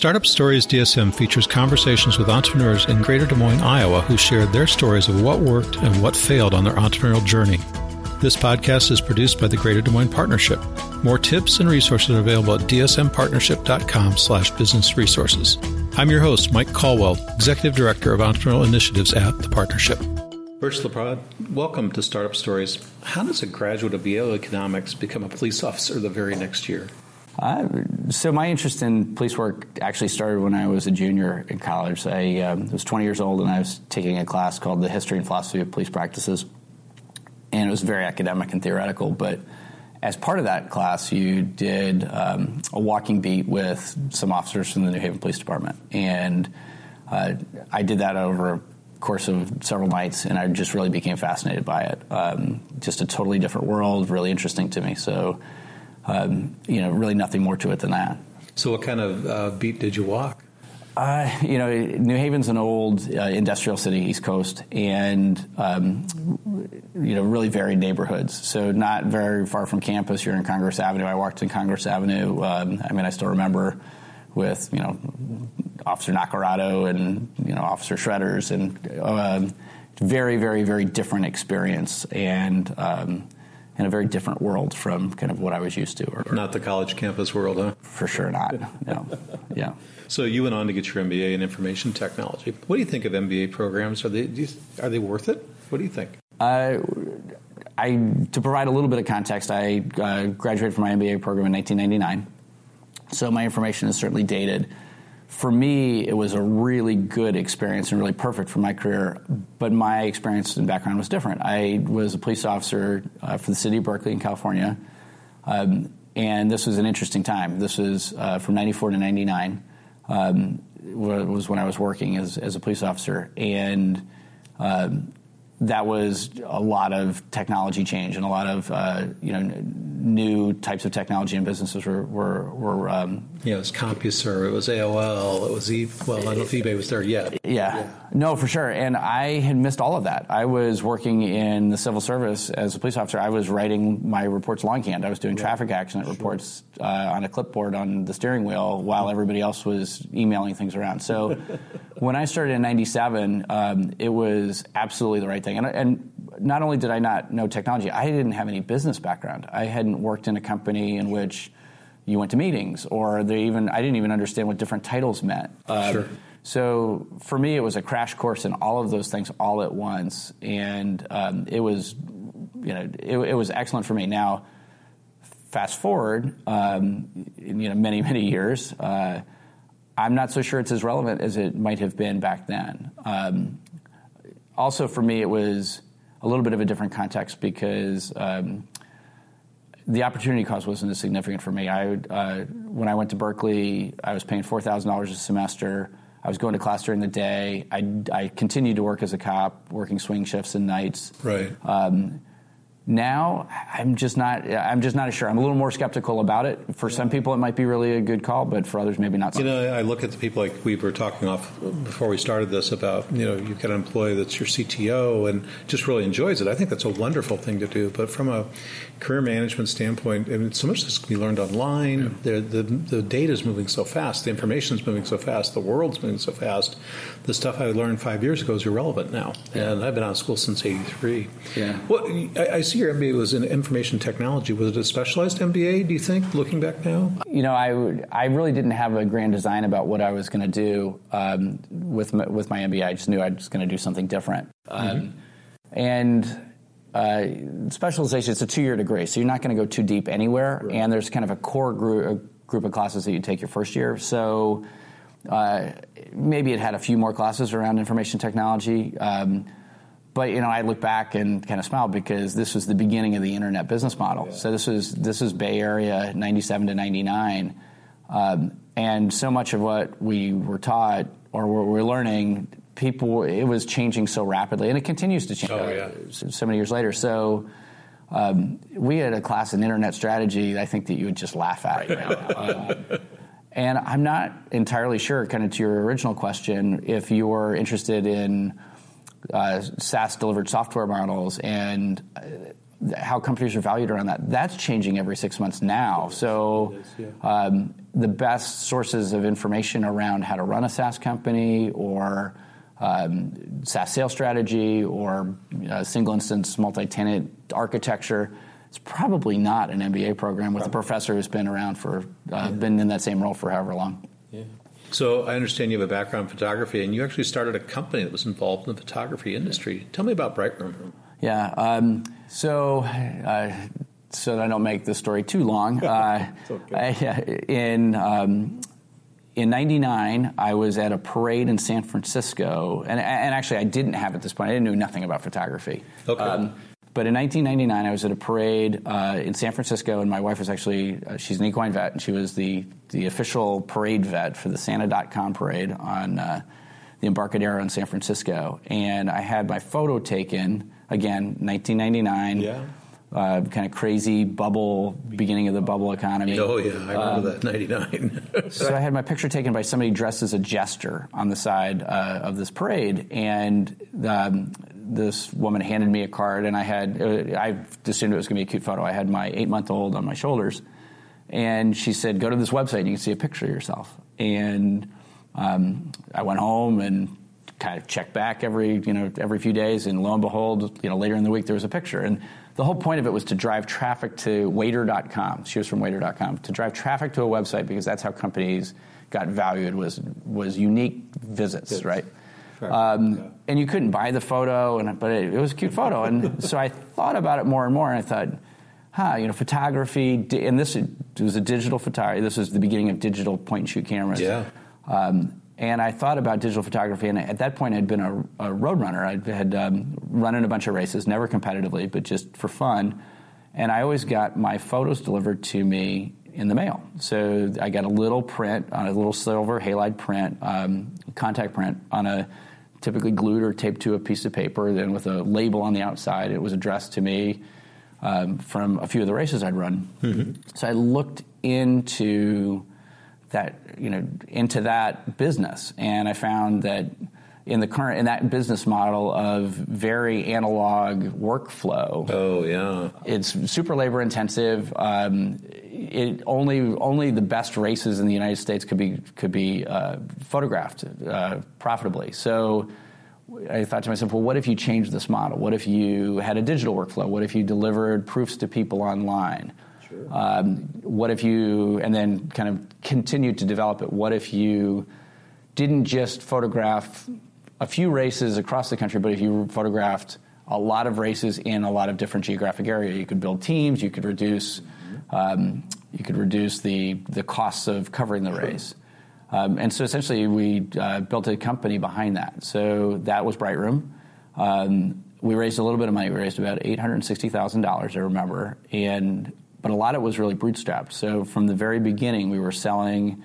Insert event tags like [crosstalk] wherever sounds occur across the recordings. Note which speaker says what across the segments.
Speaker 1: Startup Stories DSM features conversations with entrepreneurs in Greater Des Moines, Iowa, who shared their stories of what worked and what failed on their entrepreneurial journey. This podcast is produced by the Greater Des Moines Partnership. More tips and resources are available at dsmpartnership.com slash business resources. I'm your host, Mike Caldwell, Executive Director of Entrepreneurial Initiatives at the Partnership. Birch LaPrade, welcome to Startup Stories. How does a graduate of Yale Economics become a police officer the very next year?
Speaker 2: Uh, so my interest in police work actually started when I was a junior in college. I um, was 20 years old and I was taking a class called the History and Philosophy of Police Practices, and it was very academic and theoretical. But as part of that class, you did um, a walking beat with some officers from the New Haven Police Department, and uh, I did that over a course of several nights, and I just really became fascinated by it. Um, just a totally different world, really interesting to me. So um, you know, really nothing more to it than that.
Speaker 1: So, what kind of uh, beat did you walk?
Speaker 2: Uh, you know, New Haven's an old uh, industrial city, East Coast, and um, you know, really varied neighborhoods. So, not very far from campus. You're in Congress Avenue. I walked in Congress Avenue. Um, I mean, I still remember with you know Officer Nacarado and you know Officer Shredders, and um, very, very, very different experience. And um, in a very different world from kind of what I was used to.
Speaker 1: Or, not the college campus world, huh?
Speaker 2: For sure not. No. yeah.
Speaker 1: So you went on to get your MBA in information technology. What do you think of MBA programs? Are they you, are they worth it? What do you think? Uh,
Speaker 2: I to provide a little bit of context, I uh, graduated from my MBA program in 1999. So my information is certainly dated for me, it was a really good experience and really perfect for my career. But my experience and background was different. I was a police officer uh, for the city of Berkeley in California, um, and this was an interesting time. This was uh, from '94 to '99. Um, was when I was working as, as a police officer, and um, that was a lot of technology change and a lot of uh, you know new types of technology and businesses were were, were um,
Speaker 1: yeah it was CompuServe it was AOL it was e- well I don't know if eBay was there yet.
Speaker 2: Yeah. yeah. no for sure. And I had missed all of that. I was working in the civil service as a police officer. I was writing my reports longhand. I was doing traffic accident sure. reports uh, on a clipboard on the steering wheel while everybody else was emailing things around. So [laughs] when I started in '97 um, it was absolutely the right thing thing. And, and not only did I not know technology, I didn't have any business background. I hadn't worked in a company in which you went to meetings, or they even I didn't even understand what different titles meant.
Speaker 1: Uh, sure.
Speaker 2: So for me, it was a crash course in all of those things all at once, and um, it was, you know, it, it, was excellent for me. Now, fast forward, um, you know, many many years. Uh, I'm not so sure it's as relevant as it might have been back then. Um, also for me, it was a little bit of a different context because um, the opportunity cost wasn't as significant for me. I uh, when I went to Berkeley, I was paying four thousand dollars a semester. I was going to class during the day. I, I continued to work as a cop, working swing shifts and nights.
Speaker 1: Right. Um,
Speaker 2: now, I'm just not. I'm just not sure. I'm a little more skeptical about it. For some people, it might be really a good call, but for others, maybe not.
Speaker 1: You know, I look at the people like we were talking off before we started this about. You know, you've got an employee that's your CTO and just really enjoys it. I think that's a wonderful thing to do. But from a career management standpoint, I mean, so much this can be learned online. Yeah. The, the the data is moving so fast. The information is moving so fast. The world's moving so fast. The stuff I learned five years ago is irrelevant now. Yeah. And I've been out of school since '83.
Speaker 2: Yeah.
Speaker 1: Well, I, I see your MBA was in information technology. Was it a specialized MBA? Do you think, looking back now?
Speaker 2: You know, I I really didn't have a grand design about what I was going to do um, with my, with my MBA. I just knew I was going to do something different. Um, mm-hmm. And uh, specialization, it's a two year degree, so you're not going to go too deep anywhere. Right. And there's kind of a core group, a group of classes that you take your first year. So uh, maybe it had a few more classes around information technology. Um, but you know, I look back and kind of smile because this was the beginning of the internet business model. Yeah. So this was this is Bay Area '97 to '99, um, and so much of what we were taught or what we we're learning, people it was changing so rapidly, and it continues to change.
Speaker 1: Oh, yeah.
Speaker 2: so many years later. So. Um, we had a class in internet strategy. I think that you would just laugh at right now. uh, and I'm not entirely sure, kind of to your original question, if you're interested in uh, SaaS delivered software models and uh, how companies are valued around that. That's changing every six months now. So, um, the best sources of information around how to run a SaaS company or um, SaaS sales strategy or uh, single instance multi tenant architecture. It's probably not an MBA program with a professor who's been around for, uh, yeah. been in that same role for however long.
Speaker 1: So I understand you have a background in photography, and you actually started a company that was involved in the photography industry. Tell me about Brightroom.
Speaker 2: Yeah. Um, so, uh, so that I don't make the story too long, [laughs] uh, okay. I, in um, in '99, I was at a parade in San Francisco, and, and actually, I didn't have at this point. I didn't know nothing about photography.
Speaker 1: Okay. Um,
Speaker 2: but in 1999, I was at a parade uh, in San Francisco, and my wife was actually, uh, she's an equine vet, and she was the, the official parade vet for the Santa.com parade on uh, the Embarcadero in San Francisco. And I had my photo taken, again, 1999.
Speaker 1: Yeah.
Speaker 2: Uh, kind of crazy bubble, beginning of the bubble economy.
Speaker 1: Oh, yeah, I remember um, that, 99. [laughs]
Speaker 2: so I had my picture taken by somebody dressed as a jester on the side uh, of this parade. And um, this woman handed me a card, and I had, uh, I assumed it was going to be a cute photo. I had my eight month old on my shoulders. And she said, Go to this website and you can see a picture of yourself. And um, I went home and kind of checked back every you know every few days, and lo and behold, you know later in the week there was a picture. And the whole point of it was to drive traffic to Waiter.com. She was from Waiter.com to drive traffic to a website because that's how companies got valued was was unique visits, yes. right? Um, yeah. And you couldn't buy the photo, and but it, it was a cute photo. And [laughs] so I thought about it more and more, and I thought, huh, you know, photography, and this was a digital photography. This was the beginning of digital point and shoot cameras.
Speaker 1: Yeah. Um,
Speaker 2: and I thought about digital photography, and at that point, I'd been a, a road runner. I had um, run in a bunch of races, never competitively, but just for fun. And I always got my photos delivered to me in the mail. So I got a little print on a little silver halide print, um, contact print on a typically glued or taped to a piece of paper, then with a label on the outside. It was addressed to me um, from a few of the races I'd run. Mm-hmm. So I looked into that you know into that business, and I found that in the current in that business model of very analog workflow.
Speaker 1: Oh yeah,
Speaker 2: it's super labor intensive. Um, it only only the best races in the United States could be could be uh, photographed uh, profitably. So. I thought to myself, well, what if you changed this model? What if you had a digital workflow? What if you delivered proofs to people online?
Speaker 1: Sure. Um,
Speaker 2: what if you, and then kind of continued to develop it, what if you didn't just photograph a few races across the country, but if you photographed a lot of races in a lot of different geographic area, you could build teams, you could reduce, mm-hmm. Um, you could reduce the, the costs of covering the race. Um, and so essentially, we uh, built a company behind that. So that was Brightroom. Um, we raised a little bit of money. We raised about eight hundred sixty thousand dollars, I remember, and but a lot of it was really bootstrapped. So from the very beginning, we were selling,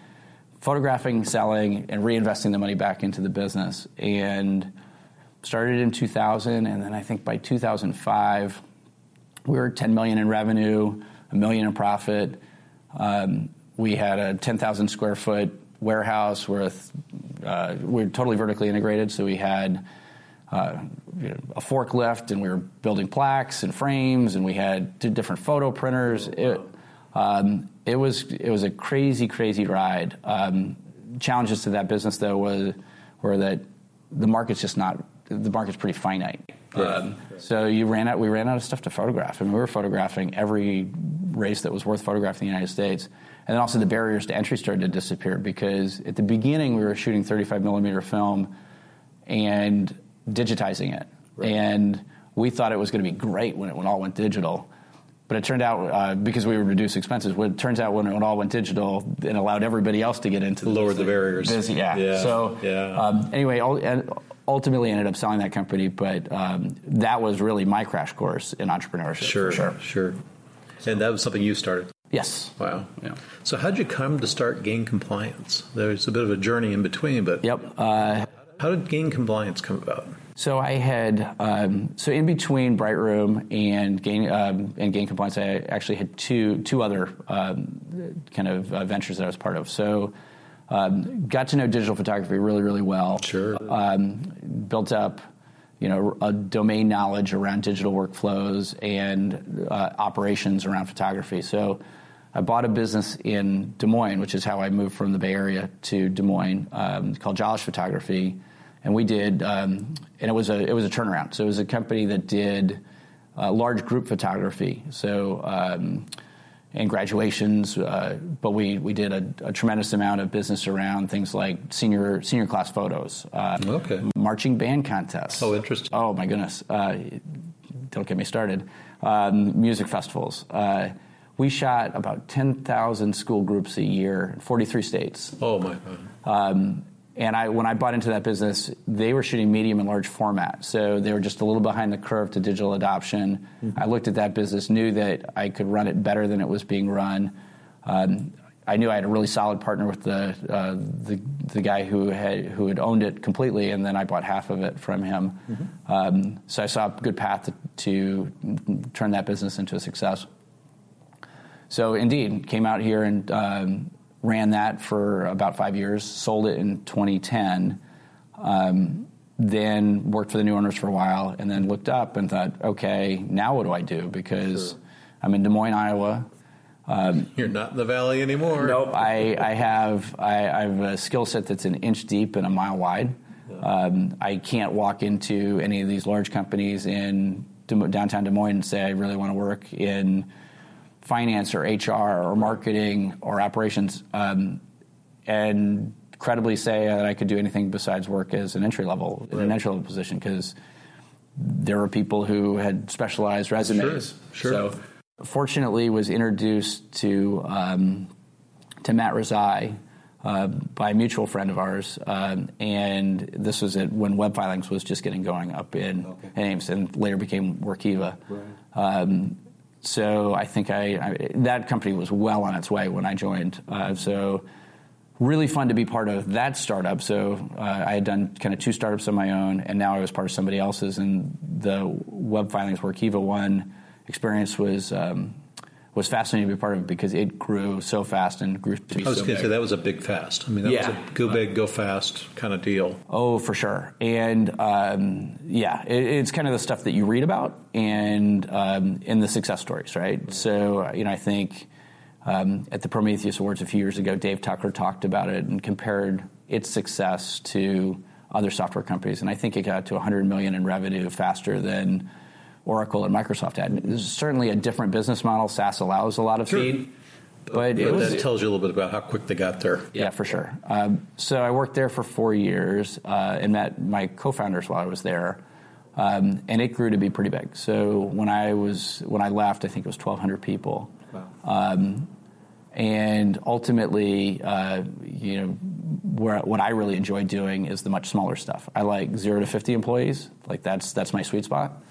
Speaker 2: photographing, selling, and reinvesting the money back into the business. And started in 2000, and then I think by 2005, we were 10 million in revenue, a million in profit. Um, we had a 10,000 square foot warehouse with uh, we are totally vertically integrated, so we had uh, you know, a forklift, and we were building plaques and frames, and we had two different photo printers. It, um, it was it was a crazy, crazy ride. Um, challenges to that business though was were that the market's just not the market's pretty finite.
Speaker 1: Yeah. Um,
Speaker 2: so you ran out. We ran out of stuff to photograph, and we were photographing every race that was worth photographing in the United States. And then also the barriers to entry started to disappear because at the beginning we were shooting 35 millimeter film and digitizing it. Right. And we thought it was going to be great when it when all went digital. But it turned out uh, because we would reduce expenses. It turns out when it all went digital, it allowed everybody else to get into
Speaker 1: lower the barriers.
Speaker 2: This, yeah.
Speaker 1: yeah.
Speaker 2: So
Speaker 1: yeah.
Speaker 2: Um, anyway, ultimately ended up selling that company, but um, that was really my crash course in entrepreneurship.
Speaker 1: Sure,
Speaker 2: sure,
Speaker 1: sure. And that was something you started.
Speaker 2: Yes.
Speaker 1: Wow. Yeah. So how'd you come to start Gain Compliance? There's a bit of a journey in between, but
Speaker 2: yep. Uh,
Speaker 1: how did Gain Compliance come about?
Speaker 2: So I had um, so in between Brightroom and Gain um, and Gain Compliance, I actually had two two other um, kind of uh, ventures that I was part of. So um, got to know digital photography really really well.
Speaker 1: Sure.
Speaker 2: Um, built up you know, a domain knowledge around digital workflows and uh, operations around photography. So I bought a business in Des Moines, which is how I moved from the Bay Area to Des Moines, um, called Jolesch Photography, and we did, um, and it was a it was a turnaround. So it was a company that did uh, large group photography. So. And graduations, uh, but we, we did a, a, tremendous amount of business around things like senior senior class photos, uh,
Speaker 1: okay.
Speaker 2: marching band contests.
Speaker 1: Oh, interesting.
Speaker 2: Oh my goodness! Uh, don't get me started. Um, music festivals. Uh, we shot about 10,000 school groups a year in 43 states.
Speaker 1: Oh, my God.
Speaker 2: Um, and I, when I bought into that business, they were shooting medium and large format. So they were just a little behind the curve to digital adoption. Mm-hmm. I looked at that business, knew that I could run it better than it was being run. Um, I knew I had a really solid partner with the, uh, the, the guy who had who had owned it completely, and then I bought half of it from him. Mm-hmm. Um, so I saw a good path to, to turn that business into a success. So indeed, came out here and um, ran that for about five years. Sold it in 2010. Um, then worked for the new owners for a while, and then looked up and thought, okay, now what do I do? Because sure. I'm in Des Moines, Iowa.
Speaker 1: Um, [laughs] You're not in the valley anymore.
Speaker 2: Nope. [laughs] I, I have I, I, have a skill set that's an inch deep and a mile wide. Yeah. Um, I can't walk into any of these large companies in downtown Des Moines and say I really want to work in finance or HR or marketing or operations, um, and credibly say that I could do anything besides work as an entry level right. in an entry level position because there were people who had specialized resumes.
Speaker 1: Sure. sure.
Speaker 2: So, fortunately, was introduced to um, to Matt Rizai. Uh, by a mutual friend of ours, um, and this was at, when web filings was just getting going up in okay. Ames, and later became Workiva. Right. Um, so I think I, I, that company was well on its way when I joined. Uh, so really fun to be part of that startup. So uh, I had done kind of two startups of my own, and now I was part of somebody else's. And the web filings Workiva one experience was um, was fascinating to be part of it because it grew so fast and grew to be
Speaker 1: I was
Speaker 2: so
Speaker 1: going to say that was a big fast. I mean, that yeah. was a go big, go fast kind of deal.
Speaker 2: Oh, for sure. And um, yeah, it, it's kind of the stuff that you read about and um, in the success stories, right? So, you know, I think um, at the Prometheus Awards a few years ago, Dave Tucker talked about it and compared its success to other software companies, and I think it got to 100 million in revenue faster than Oracle and Microsoft had. There's certainly a different business model. SaaS allows a lot of
Speaker 1: sure.
Speaker 2: speed.
Speaker 1: But, but was, that tells you a little bit about how quick they got there.
Speaker 2: Yeah, for sure. Um, so I worked there for four years uh, and met my co-founders while I was there, um, and it grew to be pretty big. So when I was when I left, I think it was 1,200 people. Wow. Um, and ultimately, uh, you know, where, what I really enjoy doing is the much smaller stuff. I like zero to 50 employees. Like that's that's my sweet spot.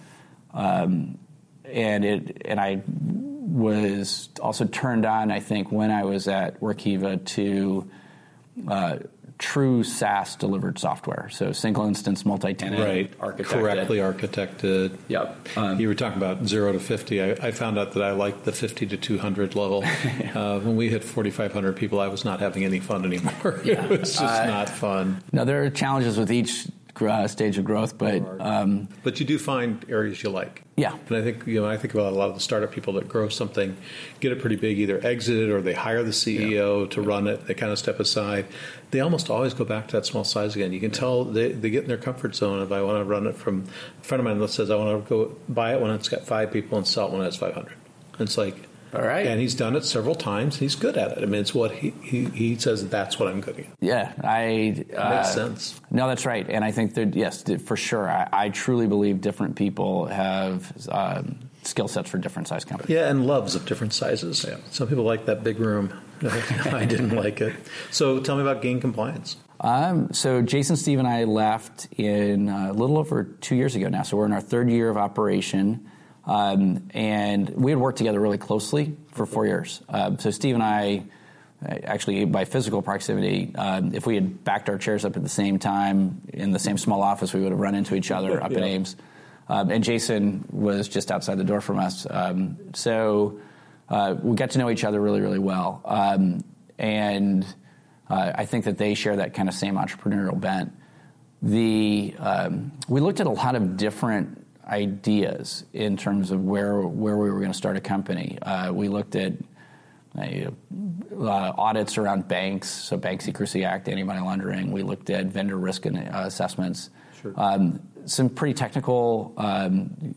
Speaker 2: Um, and it and I was also turned on, I think, when I was at Workiva to uh, true SaaS delivered software. So single instance, multi-tenant,
Speaker 1: right. architected. correctly architected.
Speaker 2: Yep.
Speaker 1: Um, you were talking about zero to fifty. I, I, found out that I liked the fifty to two hundred level. [laughs] uh, when we hit forty five hundred people, I was not having any fun anymore. [laughs] Yeah. it was just uh, not fun.
Speaker 2: Now there are challenges with each uh, stage of growth, but um,
Speaker 1: but you do find areas you like.
Speaker 2: Yeah,
Speaker 1: and I think you know I think about a lot of the startup people that grow something, get it pretty big, either exit it or they hire the CEO yeah. to run it. They kind of step aside. They almost always go back to that small size again. You can tell they, they get in their comfort zone. If I want to run it from a friend of mine that says I want to go buy it when it's got five people and sell it when it has five hundred. It's like
Speaker 2: all right.
Speaker 1: And he's done it several times. He's good at it. I mean, it's what he, he, he says that's what I'm good at.
Speaker 2: Yeah, I.
Speaker 1: Uh, makes sense.
Speaker 2: No, that's right. And I think that, yes, for sure. I, I truly believe different people have um, skill sets for different size companies.
Speaker 1: Yeah, and loves of different sizes. Yeah. Some people like that big room. [laughs] I didn't like it. So tell me about gain compliance.
Speaker 2: Um, so Jason, Steve, and I left in uh, a little over two years ago now. So we're in our third year of operation. Um, and we had worked together really closely for four years. Uh, so Steve and I, actually by physical proximity, um, if we had backed our chairs up at the same time in the same small office, we would have run into each other up yeah. in Ames. Um, and Jason was just outside the door from us. Um, so uh, we got to know each other really, really well. Um, and uh, I think that they share that kind of same entrepreneurial bent the um, we looked at a lot of different ideas in terms of where where we were going to start a company. Uh, we looked at uh, audits around banks, so Bank Secrecy Act, anti-money laundering. We looked at vendor risk uh, assessments. Sure. Um, some pretty technical, um,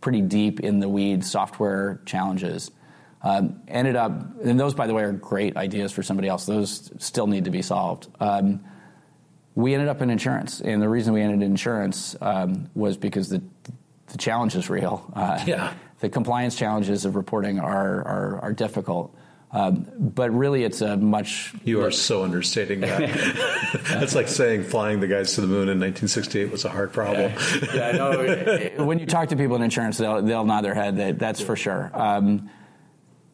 Speaker 2: pretty deep in the weeds software challenges. Um, ended up, and those, by the way, are great ideas for somebody else. Those still need to be solved. Um, we ended up in insurance, and the reason we ended in insurance um, was because the the challenge is real.
Speaker 1: Uh, yeah.
Speaker 2: The compliance challenges of reporting are are, are difficult. Um, but really, it's a much.
Speaker 1: You are so understating that. [laughs] That's like saying flying the guys to the moon in 1968 was a hard problem.
Speaker 2: yeah, no, [laughs] when you talk to people in insurance, they'll, they'll nod their head. That, that's for sure. Um,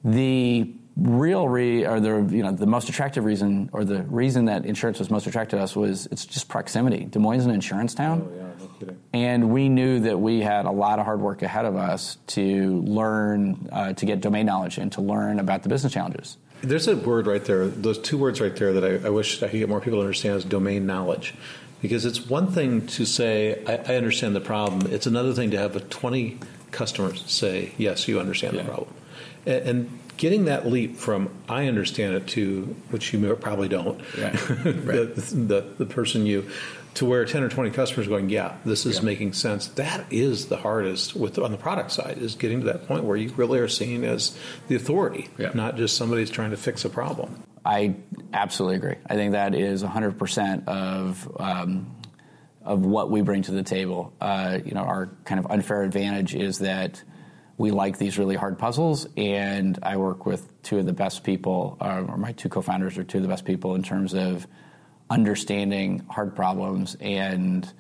Speaker 2: the real re or the you know the most attractive reason or the reason that insurance was most attractive to us was it's just proximity. Des Moines is an insurance town.
Speaker 1: Oh, yeah, no kidding.
Speaker 2: And we knew that we had a lot of hard work ahead of us to learn uh, to get domain knowledge and to learn about the business challenges.
Speaker 1: There's a word right there, those two words right there that I, I wish I could get more people to understand is domain knowledge. Because it's one thing to say, I, I understand the problem. It's another thing to have a 20 customers say, yes, you understand yeah. the problem. And, and getting that leap from I understand it to which you probably don't, [laughs]
Speaker 2: right.
Speaker 1: the, the, the, person you to where 10 or 20 customers going, yeah, this is yeah. making sense. That is the hardest with on the product side is getting to that point where you really are seen as the authority, yeah. not just somebody who's trying to fix a problem.
Speaker 2: I absolutely agree. I think that is 100% of um, of what we bring to the table. Uh, you know, our kind of unfair advantage is that we like these really hard puzzles, and I work with two of the best people, uh, or my two co-founders are two of the best people in terms of understanding hard problems and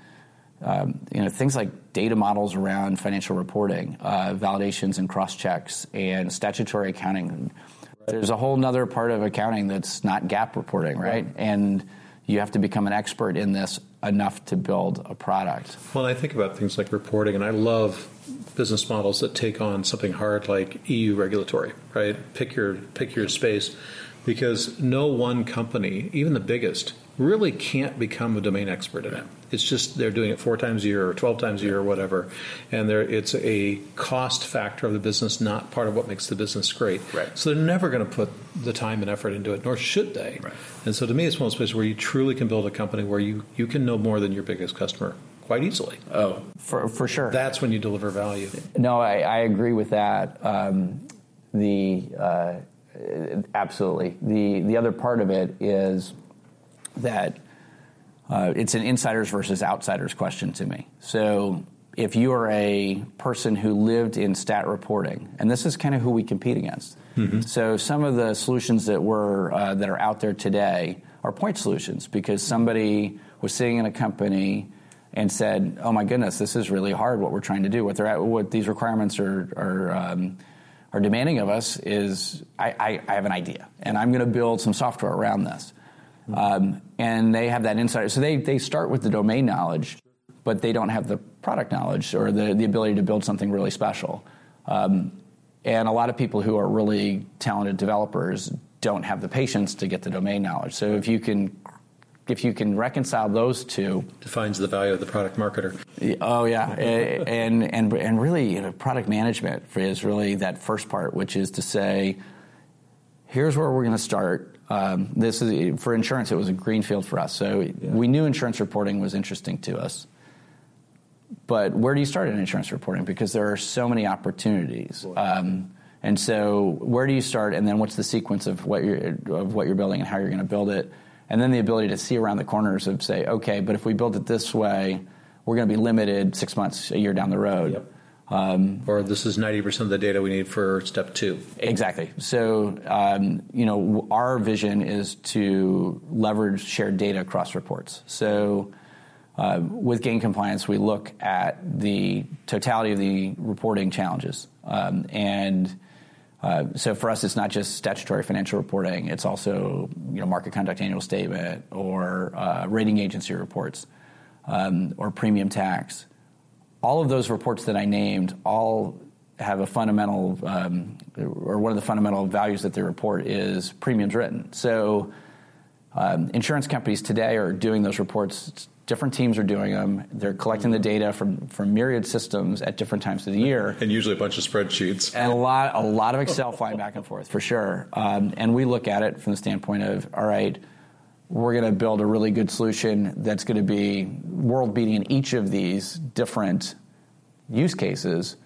Speaker 2: um, you know things like data models around financial reporting, uh, validations and cross checks, and statutory accounting. Right. There's a whole other part of accounting that's not GAAP reporting, right? right? And you have to become an expert in this enough to build a product.
Speaker 1: Well, I think about things like reporting, and I love business models that take on something hard like EU regulatory, right? Pick your pick your space, because no one company, even the biggest, really can't become a domain expert in it. It's just they're doing it four times a year or 12 times a year or whatever. And it's a cost factor of the business, not part of what makes the business great.
Speaker 2: Right.
Speaker 1: So they're never going to put the time and effort into it, nor should they.
Speaker 2: Right.
Speaker 1: And so to me, it's one of those places where you truly can build a company where you, you can know more than your biggest customer quite easily.
Speaker 2: Oh, for, for sure.
Speaker 1: That's when you deliver value.
Speaker 2: No, I, I agree with that. Um, the uh, absolutely. The the other part of it is that uh, it's an insiders versus outsiders question to me. So if you are a person who lived in stat reporting, and this is kind of who we compete against. Mm-hmm. So some of the solutions that were uh, that are out there today are point solutions because somebody was sitting in a company and said, "Oh my goodness, this is really hard. What we're trying to do, what they're at, what these requirements are are." Um, are demanding of us is I, I, I have an idea and I'm going to build some software around this. Um, and they have that insight. So they, they start with the domain knowledge, but they don't have the product knowledge or the, the ability to build something really special. Um, and a lot of people who are really talented developers don't have the patience to get the domain knowledge. So if you can if you can reconcile those two
Speaker 1: defines the value of the product marketer
Speaker 2: oh yeah and and and really you know, product management is really that first part which is to say here's where we're going to start um, this is for insurance. It was a greenfield for us, so yeah. we knew insurance reporting was interesting to us. But where do you start in insurance reporting? Because there are so many opportunities. Um, and so, where do you start? And then, what's the sequence of what you're of what you're building and how you're going to build it? And then the ability to see around the corners of say, okay, but if we build it this way, we're going to be limited six months, a year down the road.
Speaker 1: Yep. Um, or this is 90% of the data we need for step two.
Speaker 2: Exactly. So, um, you know, our vision is to leverage shared data across reports. So, uh, with gain compliance, we look at the totality of the reporting challenges. Um, and uh, so for us, it's not just statutory financial reporting, it's also you know, market conduct annual statement or uh, rating agency reports um, or premium tax all of those reports that I named all have a fundamental, um, or one of the fundamental values that they report is premiums written. So, um, insurance companies today are doing those reports Different teams are doing them. They're collecting the data from, from myriad systems at different times of the year,
Speaker 1: and usually a bunch of spreadsheets
Speaker 2: and a lot a lot of Excel flying back and forth for sure. Um, and we look at it from the standpoint of all right, we're going to build a really good solution that's going to be world beating in each of these different use cases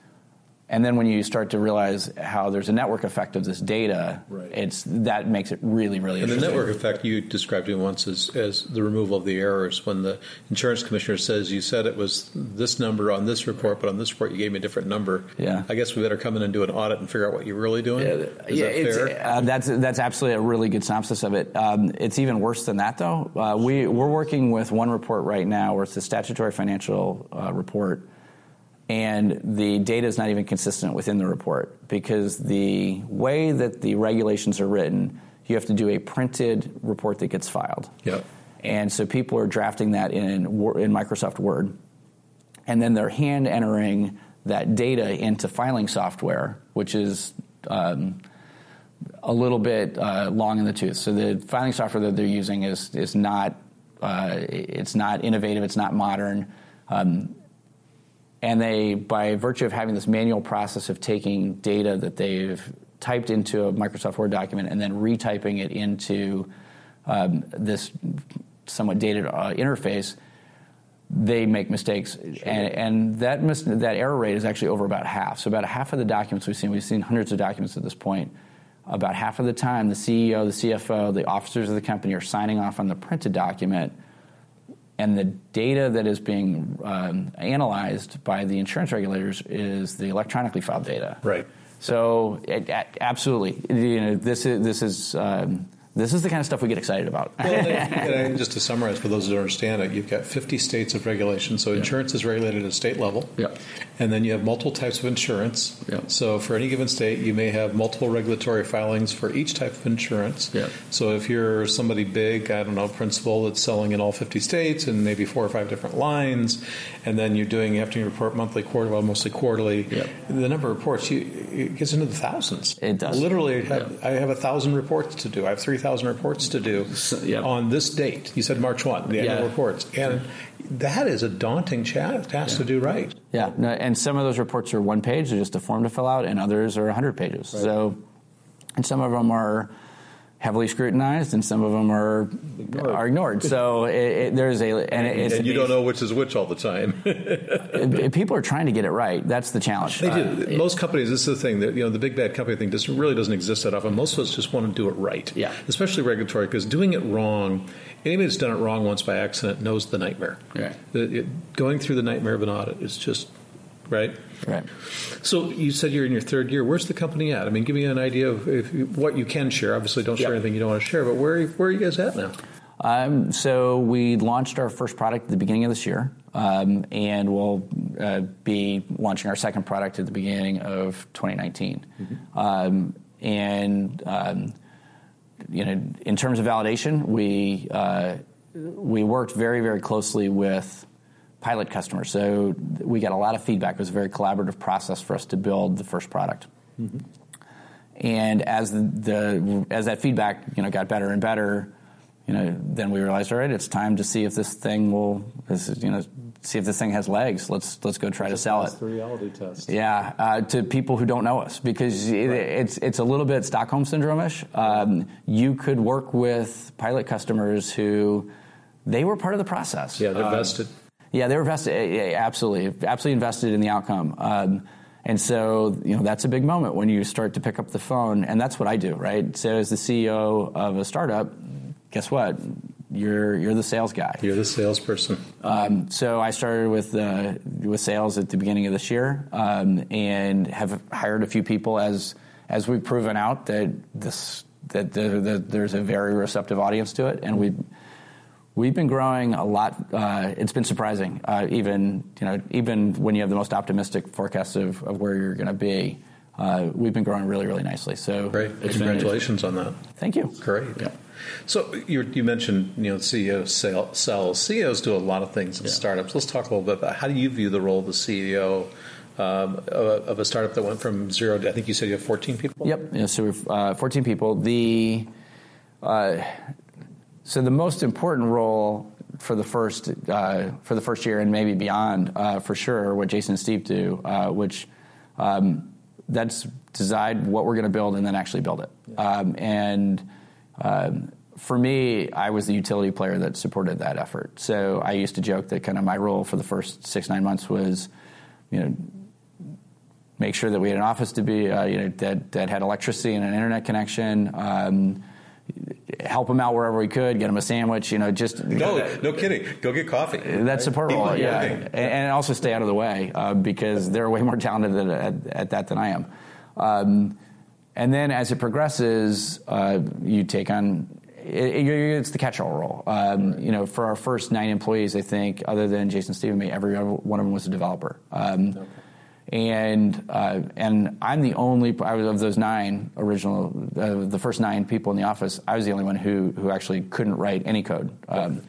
Speaker 2: and then when you start to realize how there's a network effect of this data, right. it's that makes it really, really
Speaker 1: and the network effect you described it once as, as the removal of the errors. When the insurance commissioner says you said it was this number on this report, but on this report you gave me a different number.
Speaker 2: Yeah.
Speaker 1: I guess we better come in and do an audit and figure out what you're really doing. Yeah, Is
Speaker 2: yeah, that fair? Uh, that's that's absolutely a really good synopsis of it. Um, it's even worse than that though. Uh, we we're working with one report right now where it's a statutory financial uh, report and the data is not even consistent within the report because the way that the regulations are written, you have to do a printed report that gets filed.
Speaker 1: Yep.
Speaker 2: And so people are drafting that in in Microsoft Word, and then they're hand entering that data into filing software, which is um, a little bit uh, long in the tooth. So the filing software that they're using is is not uh, it's not innovative. It's not modern. Um, and they, by virtue of having this manual process of taking data that they've typed into a Microsoft Word document and then retyping it into um, this somewhat dated uh, interface, they make mistakes, sure. and, and, that mis- that error rate is actually over about half. So about half of the documents we've seen, we've seen hundreds of documents at this point. About half of the time, the CEO, the CFO, the officers of the company are signing off on the printed document and the data that is being um, analyzed by the insurance regulators is the electronically filed data.
Speaker 1: Right.
Speaker 2: So it, absolutely, you know, this is this is um, this is the kind of stuff we get excited about. well, [laughs]
Speaker 1: just to summarize for those who don't understand it, you've got 50 states of regulation. So insurance is regulated at a state level.
Speaker 2: Yeah.
Speaker 1: And then you have multiple types of insurance.
Speaker 2: Yeah.
Speaker 1: So for any given state, you may have multiple regulatory filings for each type of insurance.
Speaker 2: Yeah.
Speaker 1: So if you're somebody big, I don't know, principal that's selling in all 50 states and maybe four or five different lines, and then you're doing, you have to report monthly, quarterly, well, mostly quarterly,
Speaker 2: yeah.
Speaker 1: the number of reports, you, it gets into the thousands.
Speaker 2: It does.
Speaker 1: Literally, have. I have a thousand reports to do. I have 3,000 thousand reports to do so, on this date. You said March one, the annual reports, and that is a daunting task yeah. to do right.
Speaker 2: Yeah, no, and some of those reports are one page; they're just a form to fill out, and others are hundred pages. Right. So, and some of them are heavily scrutinized, and some of them are ignored. Are ignored. So it, it, there's a
Speaker 1: and,
Speaker 2: and,
Speaker 1: and you don't know which is which all the time. [laughs]
Speaker 2: people are trying to get it right. That's the challenge.
Speaker 1: They do. Uh, Most companies. This is the thing that you know the big bad company thing just really doesn't exist that often. Most of us just want to do it right.
Speaker 2: Yeah.
Speaker 1: Especially regulatory because doing it wrong. Anybody that's done it wrong once by accident knows the nightmare.
Speaker 2: Right.
Speaker 1: It, going through the nightmare of an audit is just right?
Speaker 2: Right.
Speaker 1: So you said you're in your third year. Where's the company at? I mean, give me an idea of if, what you can share. Obviously, don't share yep. anything you don't want to share. But where where are you guys at now?
Speaker 2: Um, so we launched our first product at the beginning of this year, um, and we'll uh, be launching our second product at the beginning of 2019. Mm-hmm. Um, and um, you know, in terms of validation, we uh, we worked very very closely with pilot customers. So we got a lot of feedback. It was a very collaborative process for us to build the first product. Mm-hmm. And as the, the, as that feedback you know got better and better, you know, then we realized, all right, it's time to see if this thing will, this is, you know, see if this thing has legs. Let's let's go try
Speaker 3: to
Speaker 2: sell it.
Speaker 3: The reality test.
Speaker 2: Yeah, uh, to people who don't know us because right. it's it's a little bit Stockholm syndrome-ish. Um, you could work with pilot customers who they were part of the process.
Speaker 1: Yeah, they're um, vested.
Speaker 2: Yeah, they were invested. Yeah, absolutely, absolutely invested in the outcome. Um, and so, you know, that's a big moment when you start to pick up the phone, and that's what I do, right? So, as the CEO of a startup, guess what? You're you're the sales guy.
Speaker 1: You're the salesperson.
Speaker 2: Um, so I started with uh, with sales at the beginning of this year, um, and have hired a few people as as we've proven out that this that the, the, there's a very receptive audience to it, and we We've been growing a lot. Uh, it's been surprising, uh, even you know, even when you have the most optimistic forecast of, of where you're going to be. Uh, we've been growing really, really nicely. So
Speaker 1: great! Congratulations
Speaker 2: been,
Speaker 1: on that.
Speaker 2: Thank you.
Speaker 1: Great. Yeah. So you, you mentioned you know CEO sell, sells. CEOs do a lot of things in yeah. startups. Let's talk a little bit about how do you view the role of the CEO um, of, of, a startup that went from zero to I think you said you have 14 people.
Speaker 2: Yep. Yeah, so we've uh, 14 people. The uh, so the most important role for the first uh, for the first year and maybe beyond uh, for sure what Jason and Steve do, uh, which um, that's decide what we're going to build and then actually build it. Yeah. Um, and um, for me, I was the utility player that supported that effort. So I used to joke that kind of my role for the first six nine months was, you know, make sure that we had an office to be, uh, you know, that that had electricity and an internet connection. Help them out wherever we could, get them a sandwich, you know, just.
Speaker 1: No, no kidding. Go get coffee.
Speaker 2: That's support role, yeah. And, and, also stay out of the way uh, because they're way more talented at, at, that than I am. Um, and then as it progresses, uh, you take on it, it's the catch-all role. Um, right. You know, for our first nine employees, I think, other than Jason Stephen, me, every one of them was a developer. Um, okay. And uh, and I'm the only I was of those nine original uh, the first nine people in the office. I was the only one who who actually couldn't write any code. Um,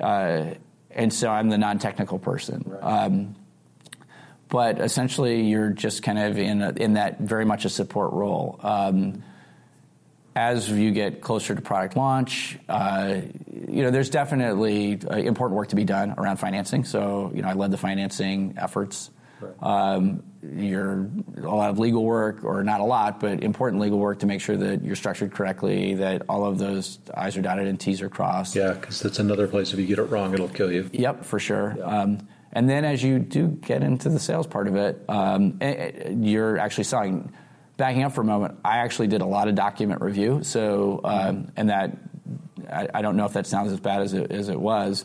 Speaker 2: uh, and so I'm the non-technical person. Right. Um, but essentially, you're just kind of in a, in that very much a support role. Um, as you get closer to product launch, uh, you know, there's definitely uh, important work to be done around financing. So, you know, I led the financing efforts. Um, you're a lot of legal work, or not a lot, but important legal work to make sure that you're structured correctly, that all of those I's are dotted and T's are crossed.
Speaker 1: Yeah, because that's another place. If you get it wrong, it'll kill you.
Speaker 2: Yep, for sure. Yeah. Um, and then as you do get into the sales part of it, um, eh, eh, you're actually selling backing up for a moment, I actually did a lot of document review. So, um, and that I, I, don't know if that sounds as bad as it, as it was.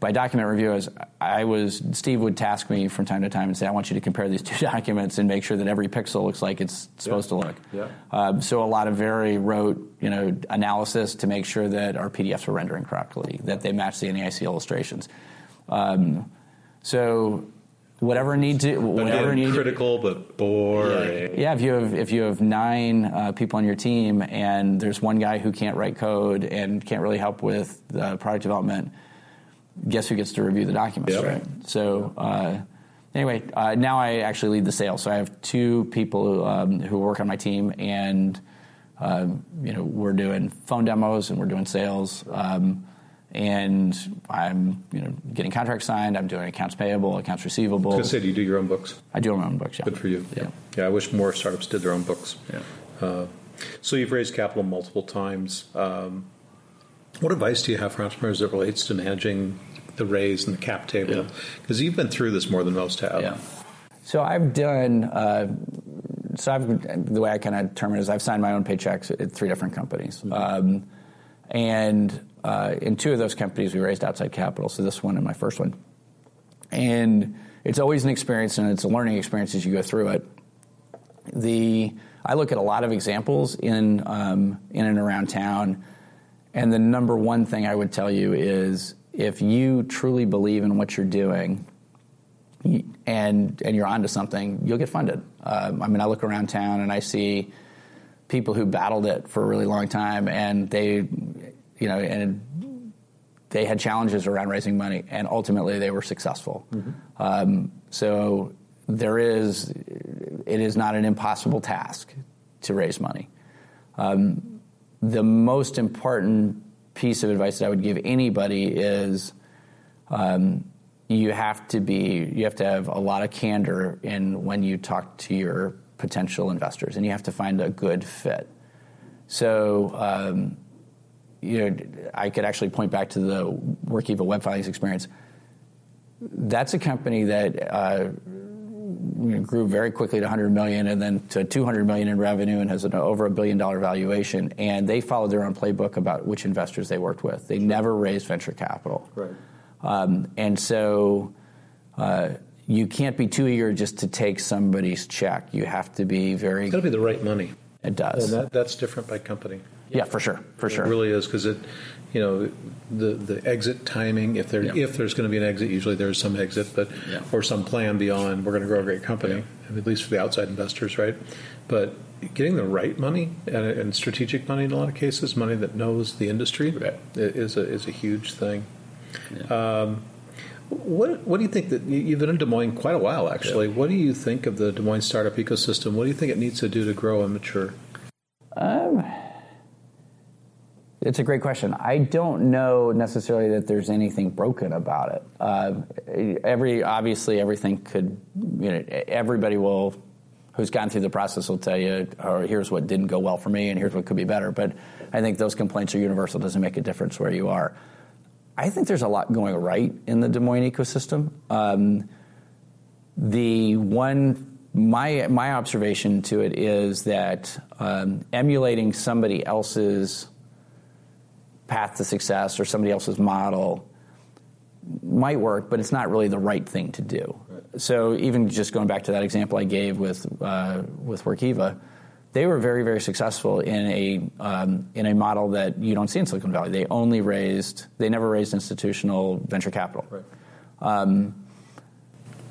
Speaker 2: By document review, I was, Steve would task me from time to time and say, "I want you to compare these two [laughs] documents and make sure that every pixel looks like it's supposed yeah. to look." Yeah. Um, so a lot of very rote, you know, analysis to make sure that our PDFs are rendering correctly, that they match the NAIC illustrations. Um, so whatever need to whatever
Speaker 1: need critical but boring.
Speaker 2: Yeah, if you have if you have nine uh, people on your team and there's one guy who can't write code and can't really help with the product development, guess who gets to review the documents, yep. right? So. Uh, anyway, uh, now I actually lead the sales. So I have two people um, who work on my team, and um, you know we're doing phone demos and we're doing sales. Um, and I'm you know getting contracts signed. I'm doing accounts payable, accounts receivable.
Speaker 1: I was say, do you do your own books?
Speaker 2: I do my own books. Yeah.
Speaker 1: Good for you. Yeah. Yeah. I wish more startups did their own books.
Speaker 2: Yeah.
Speaker 1: Uh, so you've raised capital multiple times. Um, what advice do you have for entrepreneurs that relates to managing the raise and the cap table? Because yeah. you've been through this more than most have.
Speaker 2: Yeah. So I've done. Uh, so I've the way I kind of term it is I've signed my own paychecks at three different companies, mm-hmm. um, and uh, in two of those companies, we raised outside capital. So this one and my first one, and it's always an experience and it's a learning experience as you go through it. The I look at a lot of examples in um, in and around town, and the number one thing I would tell you is if you truly believe in what you're doing, and and you're onto something, you'll get funded. Um, I mean, I look around town and I see people who battled it for a really long time, and they you know, and they had challenges around raising money, and ultimately they were successful. Mm-hmm. Um, so there is, it is not an impossible task to raise money. Um, the most important piece of advice that I would give anybody is um, you have to be, you have to have a lot of candor in when you talk to your potential investors, and you have to find a good fit. So um, you know, I could actually point back to the Workiva web filings experience. That's a company that uh, grew very quickly to 100 million and then to 200 million in revenue and has an over a billion dollar valuation. And they followed their own playbook about which investors they worked with. They never raised venture capital.
Speaker 1: Right.
Speaker 2: Um, and so uh, you can't be too eager just to take somebody's check. You have to be very.
Speaker 1: It's got to be the right money.
Speaker 2: It does.
Speaker 1: And that, that's different by company.
Speaker 2: Yeah, for sure, for sure.
Speaker 1: It really is because it, you know, the the exit timing. If there yeah. if there's going to be an exit, usually there's some exit, but yeah. or some plan beyond. We're going to grow a great company, yeah. at least for the outside investors, right? But getting the right money and, and, strategic money in a lot of cases, money that knows the industry, right. is a is a huge thing. Um, what what do you think that you've been in Des Moines quite a while actually? What do you think of the Des Moines startup ecosystem? What do you think it needs to do to grow and mature?
Speaker 2: Um, It's a great question. I don't know necessarily that there's anything broken about it. Uh, every obviously everything could, you know, everybody will who's gone through the process will tell you, oh, here's what didn't go well for me, and here's what could be better. But I think those complaints are universal. It doesn't make a difference where you are. I think there's a lot going right in the Des Moines ecosystem. Um, the one my my observation to it is that um, emulating somebody else's path to success or somebody else's model might work, but it's not really the right thing to do. Right. So even just going back to that example I gave with uh, with Workiva, they were very very successful in a um, in a model that you don't see in Silicon Valley. They only raised they never raised institutional venture capital.
Speaker 3: Right. Um,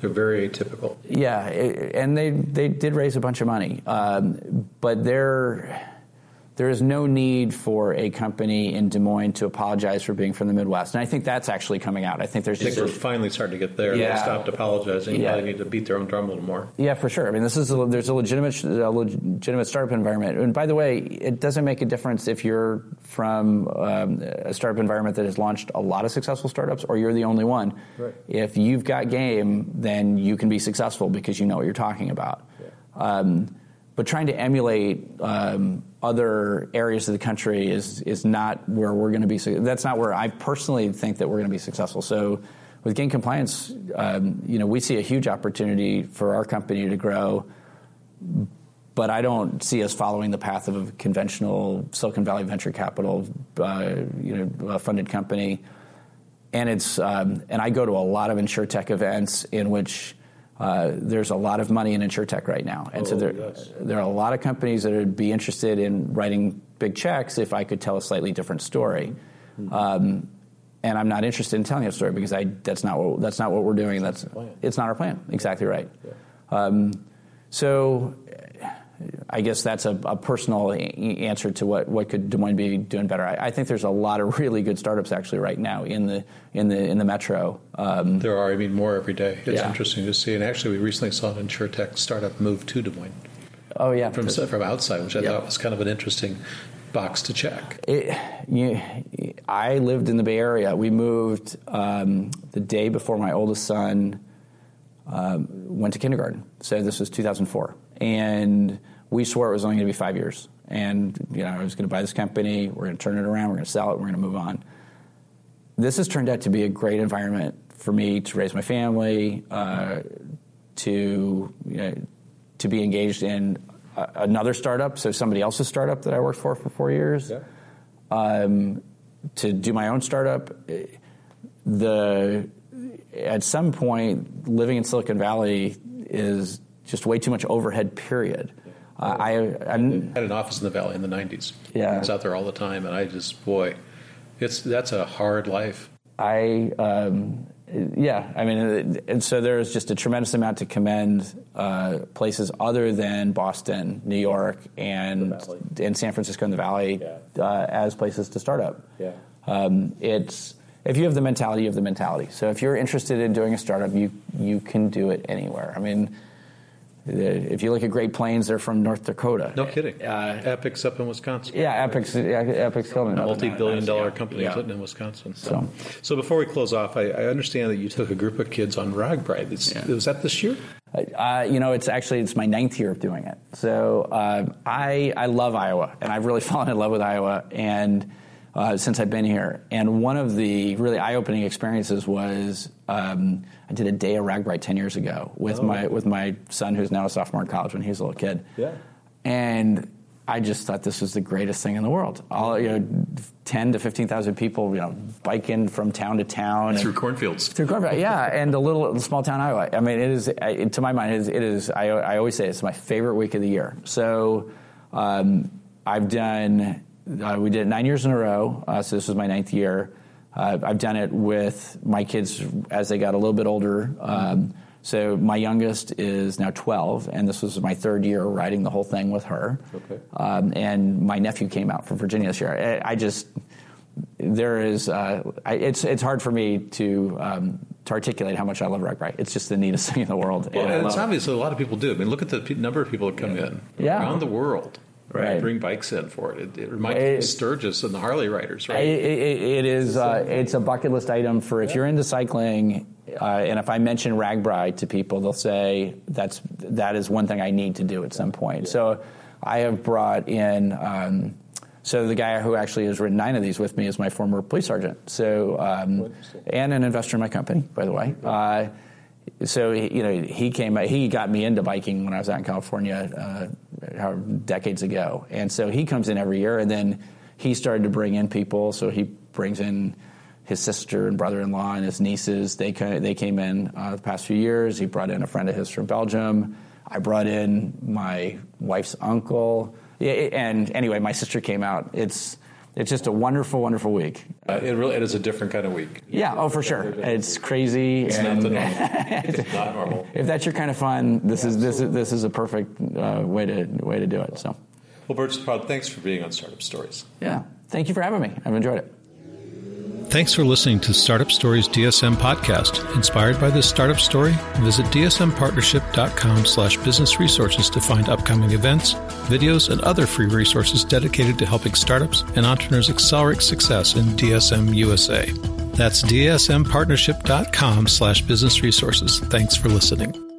Speaker 3: they're very atypical.
Speaker 2: Yeah, and they they did raise a bunch of money, um, but they're there is no need for a company in Des Moines to apologize for being from the Midwest. And I think that's actually coming out. I think there's
Speaker 3: I think we're finally starting to get there. Yeah. They stopped apologizing. Yeah. They need to beat their own drum a little more.
Speaker 2: Yeah, for sure. I mean, this is a, there's a legitimate a legitimate startup environment. And by the way, it doesn't make a difference if you're from um, a startup environment that has launched a lot of successful startups or you're the only one. Right. If you've got game, then you can be successful because you know what you're talking about. Yeah. Um, but trying to emulate um, other areas of the country is is not where we're going to be. That's not where I personally think that we're going to be successful. So with GAIN compliance, um, you know, we see a huge opportunity for our company to grow. But I don't see us following the path of a conventional Silicon Valley venture capital, uh, you know, funded company. And it's um, and I go to a lot of insurtech events in which uh, there's a lot of money in insurtech right now, and oh, so there yes. there are a lot of companies that would be interested in writing big checks if I could tell a slightly different story. Mm-hmm. Um, and I'm not interested in telling a story because I that's not what that's not what we're doing. That's it's not our plan. Exactly right. Yeah. Um, so I guess that's a, a, personal answer to what, what could Des Moines be doing better. I, I, think there's a lot of really good startups actually right now in the in the in the metro.
Speaker 3: Um, there are, I mean, more every day. It's yeah. interesting to see. And actually, we recently saw an insurtech startup move to Des Moines.
Speaker 2: Oh yeah,
Speaker 3: from from outside, which I thought was kind of an interesting box to check.
Speaker 2: It, you, I lived in the Bay Area. We moved um, the day before my oldest son um, went to kindergarten. So this was 2004, and we swore it was only going to be five years. And you know, I was going to buy this company. We're going to turn it around. We're going to sell it. We're going to move on. This has turned out to be a great environment for me to raise my family, uh, to you know, to be engaged in another startup, so somebody else's startup that I worked for for four years. Yeah. Um, to do my own startup, the at some point living in Silicon Valley is just way too much overhead. Period. Uh, I, I,
Speaker 3: had an office in the valley in the '90s.
Speaker 2: Yeah,
Speaker 3: I was out there all the time, and I just boy, it's that's a hard life.
Speaker 2: I um, yeah, I mean, and so there's just a tremendous amount to commend uh, places other than Boston, New York, and and San Francisco and the Valley yeah. uh, as places to start up.
Speaker 3: Yeah,
Speaker 2: um, it's if you have the mentality, you have the mentality. So if you're interested in doing a startup, you you can do it anywhere. I mean if you look at Great Plains, they're from North Dakota.
Speaker 3: No kidding. Uh, Epic's up in Wisconsin.
Speaker 2: Yeah, Epic's, yeah, Epic's killing
Speaker 3: it. Multi-billion dollar yeah. company yeah. in Wisconsin. So, so before we close off, I, I, understand that you took a group of kids on RAGBRAI. Yeah. Was that this year?
Speaker 2: Uh, you know, it's actually it's my ninth year of doing it. So uh, I I love Iowa, and I've really [laughs] fallen in love with Iowa, and uh, since I've been here. And one of the really eye-opening experiences was um, I did a day of RAGBRAI ten years ago with oh. my with my son, who's now a sophomore in college when he was a little kid.
Speaker 3: Yeah.
Speaker 2: And I just thought this was the greatest thing in the world. All you know, ten to fifteen thousand people, you know, biking from town to town
Speaker 3: through cornfields.
Speaker 2: Through cornfields, yeah, and a little small town Iowa. I mean, it is to my mind, it is. It is I, I, always say it's my favorite week of the year. So um, I've done. Uh, we did it nine years in a row. Uh, so this was my ninth year. Uh, I've done it with my kids as they got a little bit older. Um, so my youngest is now 12, and this was my third year riding the whole thing with her.
Speaker 3: Okay.
Speaker 2: Um, and my nephew came out from Virginia this year. I, I just there is uh, I, it's it's hard for me to um, to articulate how much I love RAGBRAI. It's just the neatest [laughs] thing in the world.
Speaker 3: Well, and it's obvious that a lot of people do. I mean, look at the p- number of people that come yeah. in
Speaker 2: yeah.
Speaker 3: around the world Right.
Speaker 2: Right.
Speaker 3: Bring bikes in for it. It, it reminds me of Sturgis and the Harley riders, right?
Speaker 2: It, it, it is. Uh, it's a bucket list item for if you're into cycling, uh, and if I mention RAGBRAI to people, they'll say that's that is one thing I need to do at some point. So I have brought in. Um, so the guy who actually has written nine of these with me is my former police sergeant. So um, and an investor in my company, by the way. Uh, so you know he came he got me into biking when I was out in California uh, decades ago, and so he comes in every year, and then he started to bring in people. So he brings in his sister and brother-in-law and his nieces. They ca- they came in uh, the past few years. He brought in a friend of his from Belgium. I brought in my wife's uncle. Yeah, and anyway, my sister came out. It's it's just a wonderful, wonderful week.
Speaker 3: Uh, it really it is a different kind of week.
Speaker 2: Yeah, oh for sure. It's crazy.
Speaker 3: It's not the normal. [laughs] it's not normal.
Speaker 2: if that's your kind of fun, this is this is this is a perfect uh, way to way to do it. So,
Speaker 3: Well, Birch thanks for being on Startup Stories.
Speaker 2: yeah, thank you for having me. I've enjoyed it.
Speaker 1: Thanks for listening to Startup Stories DSM podcast. Inspired by this startup story, visit dsmpartnership.com slash business resources to find upcoming events, videos, and other free resources dedicated to helping startups and entrepreneurs accelerate success in DSM USA. That's dsmpartnership.com slash business resources. Thanks for listening.